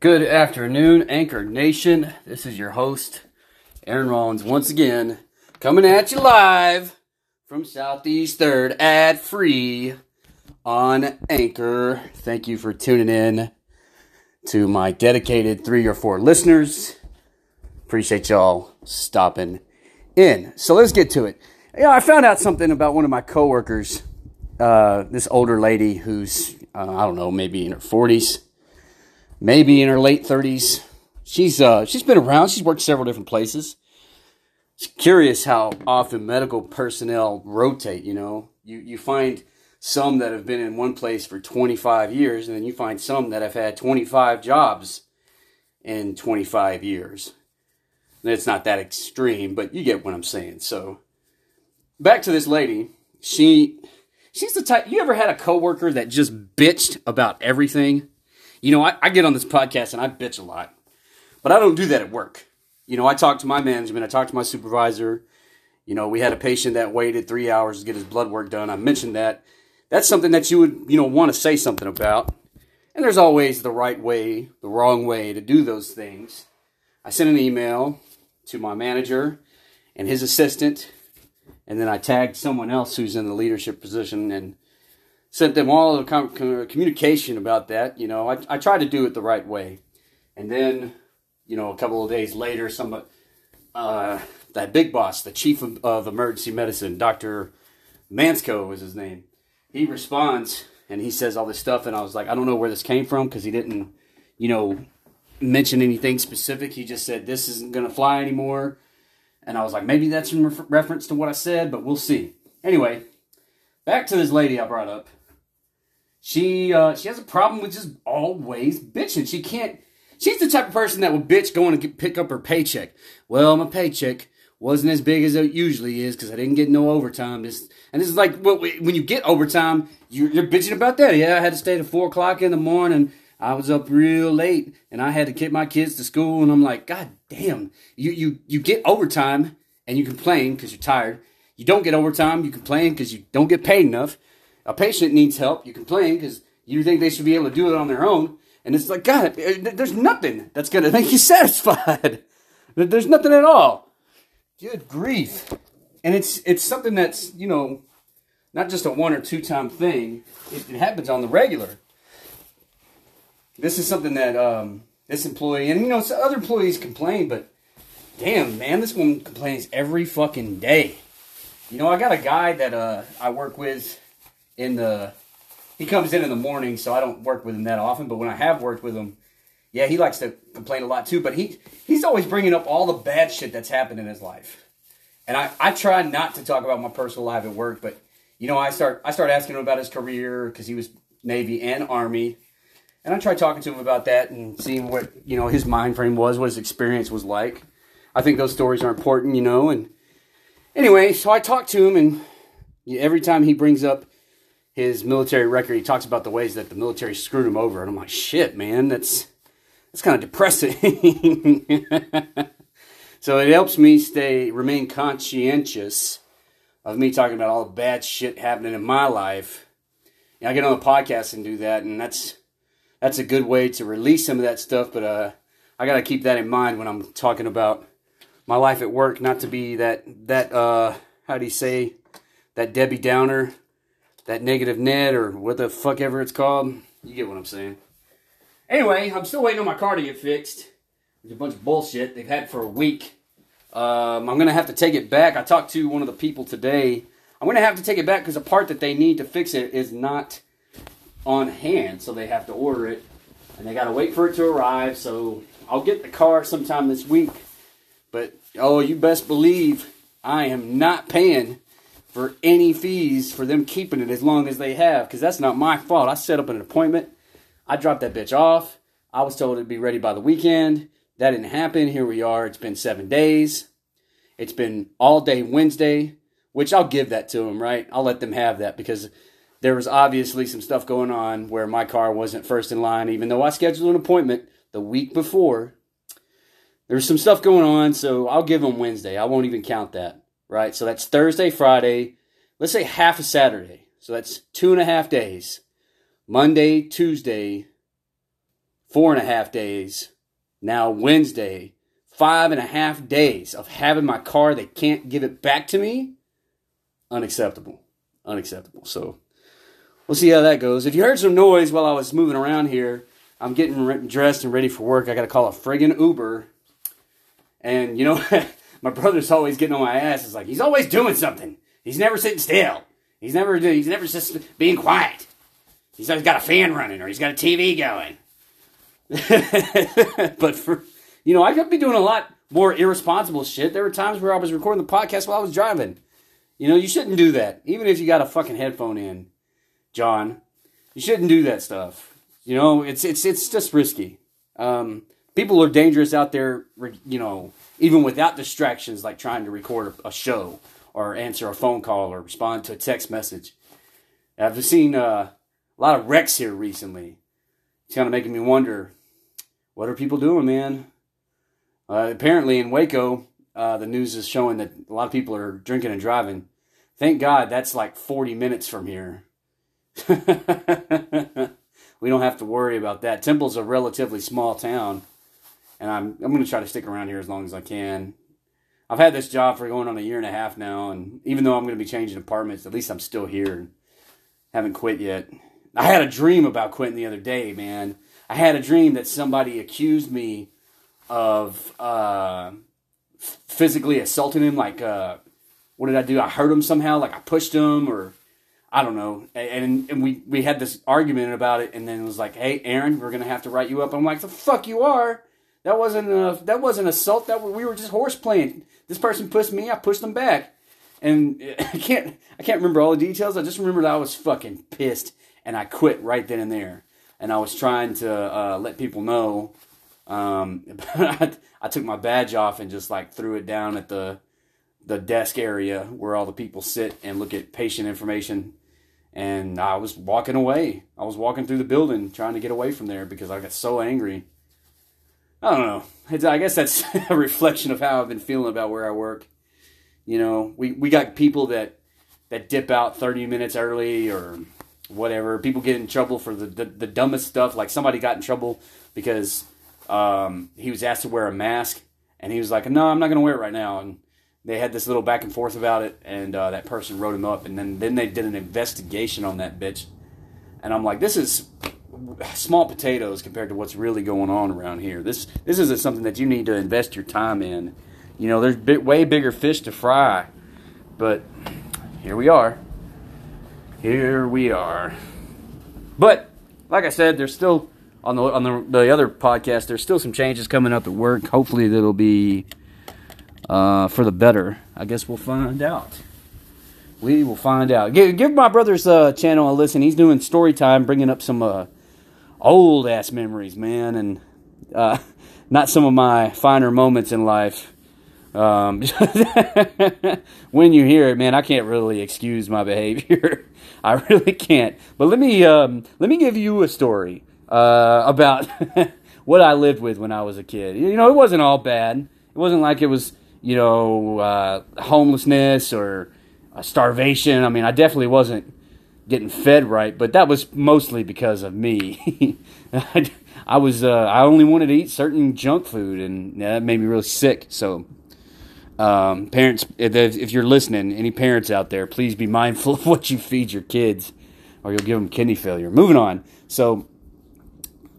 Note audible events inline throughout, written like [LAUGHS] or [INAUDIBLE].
Good afternoon, Anchor Nation. This is your host, Aaron Rollins, once again, coming at you live from Southeast 3rd, ad free on Anchor. Thank you for tuning in to my dedicated three or four listeners. Appreciate y'all stopping in. So let's get to it. You know, I found out something about one of my coworkers, uh, this older lady who's, uh, I don't know, maybe in her 40s maybe in her late 30s. She's uh she's been around. She's worked several different places. It's curious how often medical personnel rotate, you know. You you find some that have been in one place for 25 years and then you find some that have had 25 jobs in 25 years. And it's not that extreme, but you get what I'm saying. So back to this lady. She she's the type you ever had a coworker that just bitched about everything? You know, I, I get on this podcast and I bitch a lot, but I don't do that at work. You know, I talk to my management, I talk to my supervisor. You know, we had a patient that waited three hours to get his blood work done. I mentioned that. That's something that you would, you know, want to say something about. And there's always the right way, the wrong way to do those things. I sent an email to my manager and his assistant, and then I tagged someone else who's in the leadership position and sent them all com- communication about that. You know, I, I tried to do it the right way. And then, you know, a couple of days later, some uh, that big boss, the chief of, of emergency medicine, Dr. Mansko was his name. He responds and he says all this stuff. And I was like, I don't know where this came from because he didn't, you know, mention anything specific. He just said, this isn't going to fly anymore. And I was like, maybe that's in re- reference to what I said, but we'll see. Anyway, back to this lady I brought up she uh, she has a problem with just always bitching. She can't. She's the type of person that will bitch going to pick up her paycheck. Well, my paycheck wasn't as big as it usually is because I didn't get no overtime. This and this is like well, when you get overtime, you're, you're bitching about that. Yeah, I had to stay to four o'clock in the morning. I was up real late and I had to get my kids to school. And I'm like, God damn, you you you get overtime and you complain because you're tired. You don't get overtime, you complain because you don't get paid enough a patient needs help, you complain because you think they should be able to do it on their own. And it's like, God, there's nothing that's going to make you [LAUGHS] satisfied. There's nothing at all. Good grief. And it's it's something that's, you know, not just a one or two time thing. It, it happens on the regular. This is something that um, this employee, and you know, other employees complain, but damn, man, this one complains every fucking day. You know, I got a guy that uh, I work with in the he comes in in the morning, so I don't work with him that often. But when I have worked with him, yeah, he likes to complain a lot too. But he he's always bringing up all the bad shit that's happened in his life, and I I try not to talk about my personal life at work, but you know I start I start asking him about his career because he was Navy and Army, and I try talking to him about that and seeing what you know his mind frame was, what his experience was like. I think those stories are important, you know. And anyway, so I talk to him, and every time he brings up his military record, he talks about the ways that the military screwed him over, and I'm like, shit, man, that's that's kind of depressing. [LAUGHS] so it helps me stay remain conscientious of me talking about all the bad shit happening in my life. I get on the podcast and do that, and that's that's a good way to release some of that stuff. But uh, I got to keep that in mind when I'm talking about my life at work, not to be that that uh, how do you say that Debbie Downer that negative net or what the fuck ever it's called. You get what I'm saying. Anyway, I'm still waiting on my car to get fixed. It's a bunch of bullshit they've had for a week. Um, I'm gonna have to take it back. I talked to one of the people today. I'm gonna have to take it back because the part that they need to fix it is not on hand, so they have to order it, and they gotta wait for it to arrive. So I'll get the car sometime this week. But oh, you best believe I am not paying for any fees for them keeping it as long as they have because that's not my fault. I set up an appointment. I dropped that bitch off. I was told it'd be ready by the weekend. That didn't happen. Here we are. It's been seven days. It's been all day Wednesday, which I'll give that to them, right? I'll let them have that because there was obviously some stuff going on where my car wasn't first in line, even though I scheduled an appointment the week before. There's some stuff going on, so I'll give them Wednesday. I won't even count that right? So that's Thursday, Friday, let's say half a Saturday. So that's two and a half days. Monday, Tuesday, four and a half days, now Wednesday, five and a half days of having my car. They can't give it back to me. Unacceptable. Unacceptable. So we'll see how that goes. If you heard some noise while I was moving around here, I'm getting re- dressed and ready for work. I got to call a friggin' Uber. And you know, [LAUGHS] my brother's always getting on my ass. It's like he's always doing something. He's never sitting still. He's never he's never just being quiet. He's always got a fan running or he's got a TV going. [LAUGHS] but for you know, I could be doing a lot more irresponsible shit. There were times where I was recording the podcast while I was driving. You know, you shouldn't do that. Even if you got a fucking headphone in, John, you shouldn't do that stuff. You know, it's it's it's just risky. Um, people are dangerous out there. You know, even without distractions, like trying to record a show or answer a phone call or respond to a text message. I've seen uh, a lot of wrecks here recently. It's kind of making me wonder what are people doing, man? Uh, apparently, in Waco, uh, the news is showing that a lot of people are drinking and driving. Thank God that's like 40 minutes from here. [LAUGHS] we don't have to worry about that. Temple's a relatively small town, and I'm I'm going to try to stick around here as long as I can. I've had this job for going on a year and a half now, and even though I'm going to be changing apartments, at least I'm still here and haven't quit yet. I had a dream about quitting the other day, man. I had a dream that somebody accused me of uh, physically assaulting him. Like, uh, what did I do? I hurt him somehow. Like I pushed him, or I don't know. And and we we had this argument about it, and then it was like, "Hey, Aaron, we're gonna have to write you up." I'm like, "The fuck you are." That wasn't a, that wasn't assault. That we were just horse playing. This person pushed me. I pushed them back, and [LAUGHS] I can't I can't remember all the details. I just remember that I was fucking pissed, and I quit right then and there and I was trying to uh, let people know. Um, [LAUGHS] I, I took my badge off and just like threw it down at the the desk area where all the people sit and look at patient information. And I was walking away. I was walking through the building trying to get away from there because I got so angry. I don't know. It's, I guess that's [LAUGHS] a reflection of how I've been feeling about where I work. You know, we, we got people that that dip out 30 minutes early or whatever. People get in trouble for the, the, the dumbest stuff. Like somebody got in trouble because um, he was asked to wear a mask, and he was like, "No, I'm not going to wear it right now." And they had this little back and forth about it, and uh, that person wrote him up, and then then they did an investigation on that bitch. And I'm like, this is small potatoes compared to what's really going on around here. This this isn't something that you need to invest your time in. You know, there's way bigger fish to fry, but here we are here we are. But like I said, there's still on the on the, the other podcast. There's still some changes coming up at work. Hopefully, that'll be uh, for the better. I guess we'll find out. We will find out. Give, give my brother's uh, channel a listen. He's doing story time, bringing up some uh, old ass memories, man, and uh, [LAUGHS] not some of my finer moments in life. Um, [LAUGHS] when you hear it, man, I can't really excuse my behavior. [LAUGHS] I really can't. But let me um, let me give you a story uh, about what I lived with when I was a kid. You know, it wasn't all bad. It wasn't like it was you know uh, homelessness or uh, starvation. I mean, I definitely wasn't getting fed right, but that was mostly because of me. [LAUGHS] I, I was uh, I only wanted to eat certain junk food, and that made me really sick. So um, parents, if you're listening, any parents out there, please be mindful [LAUGHS] of what you feed your kids, or you'll give them kidney failure. Moving on. So,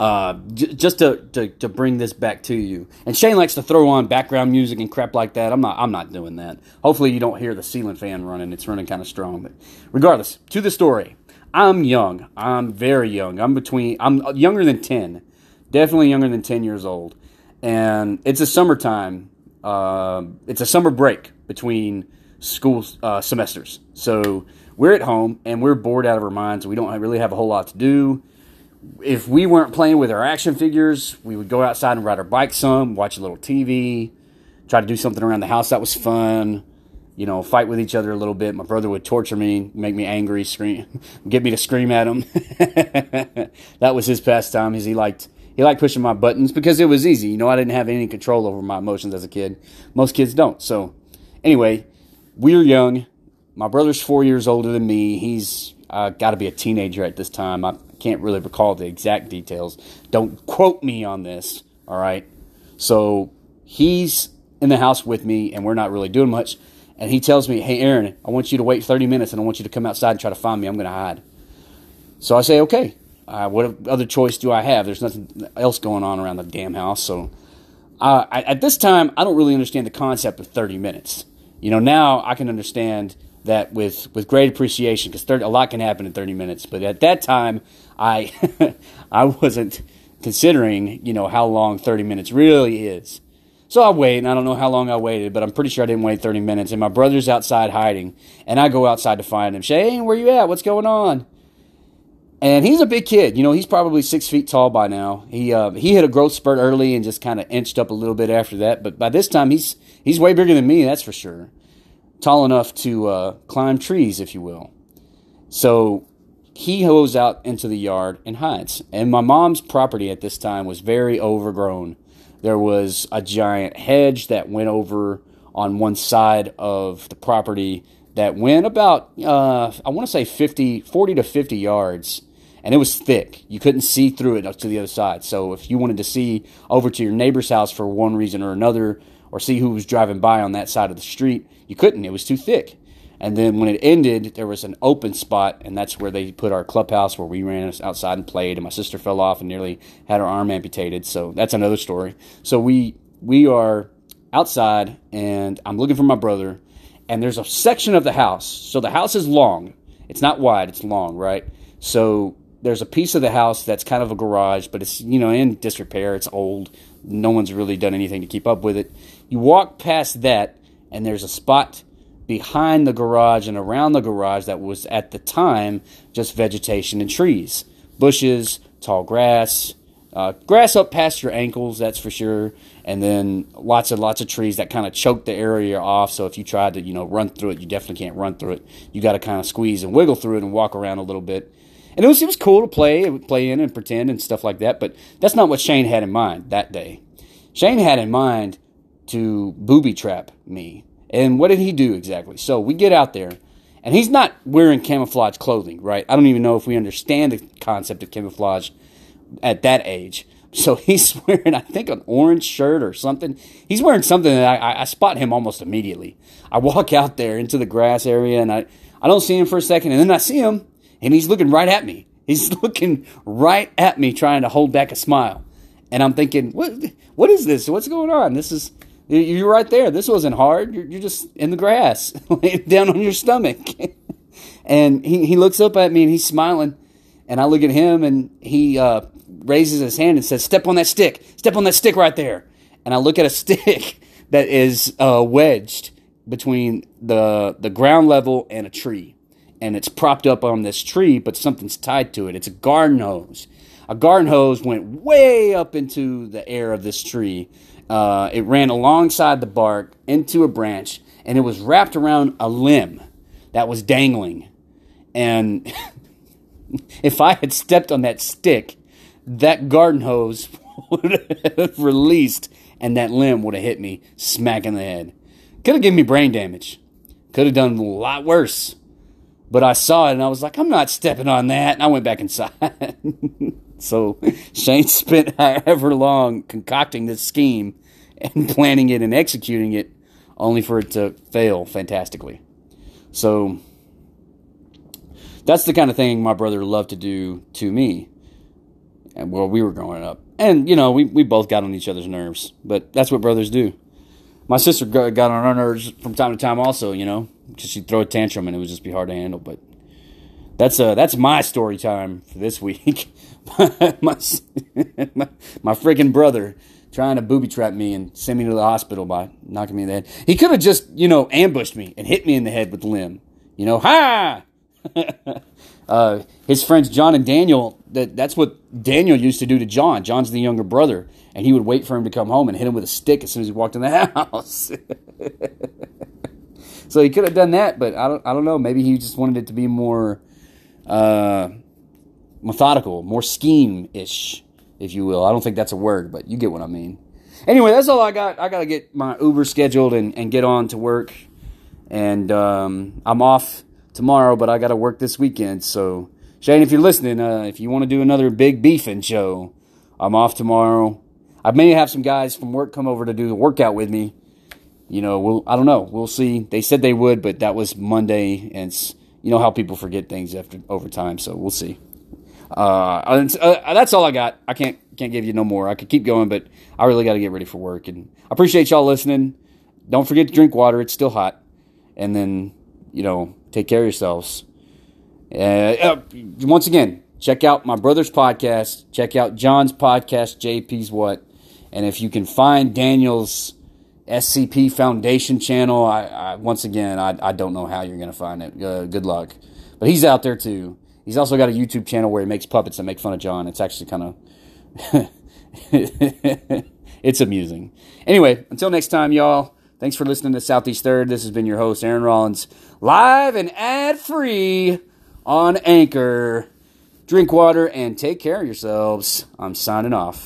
uh, j- just to, to, to bring this back to you, and Shane likes to throw on background music and crap like that. I'm not I'm not doing that. Hopefully, you don't hear the ceiling fan running. It's running kind of strong. But regardless, to the story. I'm young. I'm very young. I'm between. I'm younger than ten. Definitely younger than ten years old. And it's a summertime uh, it's a summer break between school uh, semesters. So we're at home and we're bored out of our minds. We don't really have a whole lot to do. If we weren't playing with our action figures, we would go outside and ride our bikes some, watch a little TV, try to do something around the house that was fun. You know, fight with each other a little bit. My brother would torture me, make me angry, scream, [LAUGHS] get me to scream at him. [LAUGHS] that was his pastime. Is he liked he liked pushing my buttons because it was easy. You know, I didn't have any control over my emotions as a kid. Most kids don't. So, anyway, we are young. My brother's four years older than me. He's uh, got to be a teenager at this time. I can't really recall the exact details. Don't quote me on this. All right. So he's in the house with me, and we're not really doing much. And he tells me, "Hey, Aaron, I want you to wait 30 minutes, and I want you to come outside and try to find me. I'm going to hide." So I say, "Okay." Uh, what other choice do I have? There's nothing else going on around the damn house. So uh, I, at this time, I don't really understand the concept of 30 minutes. You know, now I can understand that with with great appreciation because a lot can happen in 30 minutes. But at that time, I [LAUGHS] I wasn't considering you know how long 30 minutes really is. So I wait, and I don't know how long I waited, but I'm pretty sure I didn't wait 30 minutes. And my brother's outside hiding, and I go outside to find him. Shane, where you at? What's going on? And he's a big kid. You know, he's probably six feet tall by now. He uh, he hit a growth spurt early and just kind of inched up a little bit after that. But by this time, he's he's way bigger than me. That's for sure tall enough to uh, climb trees, if you will. So he goes out into the yard and hides. And my mom's property at this time was very overgrown. There was a giant hedge that went over on one side of the property that went about, uh, I want to say 50, 40 to 50 yards. And it was thick. You couldn't see through it to the other side. So if you wanted to see over to your neighbor's house for one reason or another, or see who was driving by on that side of the street. You couldn't, it was too thick. And then when it ended, there was an open spot, and that's where they put our clubhouse where we ran outside and played. And my sister fell off and nearly had her arm amputated. So that's another story. So we we are outside, and I'm looking for my brother. And there's a section of the house. So the house is long. It's not wide. It's long, right? So there's a piece of the house that's kind of a garage, but it's you know in disrepair. It's old. No one's really done anything to keep up with it. You walk past that, and there's a spot behind the garage and around the garage that was at the time just vegetation and trees, bushes, tall grass, uh, grass up past your ankles, that's for sure, and then lots and lots of trees that kind of choke the area off. So if you tried to, you know, run through it, you definitely can't run through it. You got to kind of squeeze and wiggle through it and walk around a little bit. And it was it was cool to play, play in and pretend and stuff like that. But that's not what Shane had in mind that day. Shane had in mind to booby trap me. And what did he do exactly? So we get out there, and he's not wearing camouflage clothing, right? I don't even know if we understand the concept of camouflage at that age. [LAUGHS] So he's [LAUGHS] wearing, I think, an orange shirt or something. He's wearing something that I, I spot him almost immediately. I walk out there into the grass area, and I, I don't see him for a second, and then I see him, and he's looking right at me. He's [LAUGHS] looking right at me, trying to hold back a smile. And I'm thinking, what, what is this? What's going on? This is, you're right there. This wasn't hard. You're, you're just in the grass, [LAUGHS] down on your stomach. [LAUGHS] and he, he looks up at me and he's smiling. And I look at him and he uh, raises his hand and says, Step on that stick. Step on that stick right there. And I look at a [LAUGHS] stick that is uh, wedged between the, the ground level and a tree. And it's propped up on this tree, but something's tied to it. It's a garden hose. A garden hose went way up into the air of this tree uh, it ran alongside the bark into a branch, and it was wrapped around a limb that was dangling. And [LAUGHS] if I had stepped on that stick, that garden hose [LAUGHS] would have released, and that limb would have hit me smack in the head. Could have given me brain damage. Could have done a lot worse. But I saw it and I was like, I'm not stepping on that. And I went back inside. [LAUGHS] So [LAUGHS] Shane spent [LAUGHS] however long concocting this scheme and [LAUGHS] planning it and executing it, only for it to fail fantastically. So that's the kind of thing my brother loved to do to me and while we were growing up. And, you know, we, we both got on each other's nerves, but that's what brothers do. My sister got on our nerves from time to time also, you know, because she'd throw a tantrum and it would just be hard to handle. But that's uh that's my story time for this week. [LAUGHS] my, [LAUGHS] my, my freaking brother trying to booby trap me and send me to the hospital by knocking me in the head. He could have just, you know, ambushed me and hit me in the head with limb. You know, ha! [LAUGHS] uh, his friends John and Daniel, that, that's what Daniel used to do to John. John's the younger brother, and he would wait for him to come home and hit him with a stick as soon as he walked in the house. so he could have done that, but I don't, I don't know. Maybe he just wanted it to be more uh, methodical, more scheme ish, if you will. I don't think that's a word, but you get what I mean. Anyway, that's all I got. I got to get my Uber scheduled and, and get on to work. And um, I'm off tomorrow, but I got to work this weekend. So Shane, if you're listening, uh, if you want to do another big beefing show, I'm off tomorrow. I may have some guys from work come over to do the workout with me. You know, we'll I don't know. We'll see. They said they would, but that was Monday, and you know how people forget things after over time. So we'll see. Uh, uh, that's all I got. I can't can't give you no more. I could keep going, but I really got to get ready for work. And I appreciate y'all listening. Don't forget to drink water. It's still hot. And then, you know, take care of yourselves. Uh, uh once again, check out my brother's podcast. Check out John's podcast, JP's What. And if you can find Daniel's SCP Foundation channel, I, I once again, I, I don't know how you're going to find it. Uh, good luck. But he's out there too. He's also got a YouTube channel where he makes puppets and make fun of John. It's actually kind of [LAUGHS] it's amusing. Anyway, until next time, y'all. Thanks for listening to Southeast Third. This has been your host, Aaron Rollins, live and ad free on Anchor. Drink water and take care of yourselves. I'm signing off.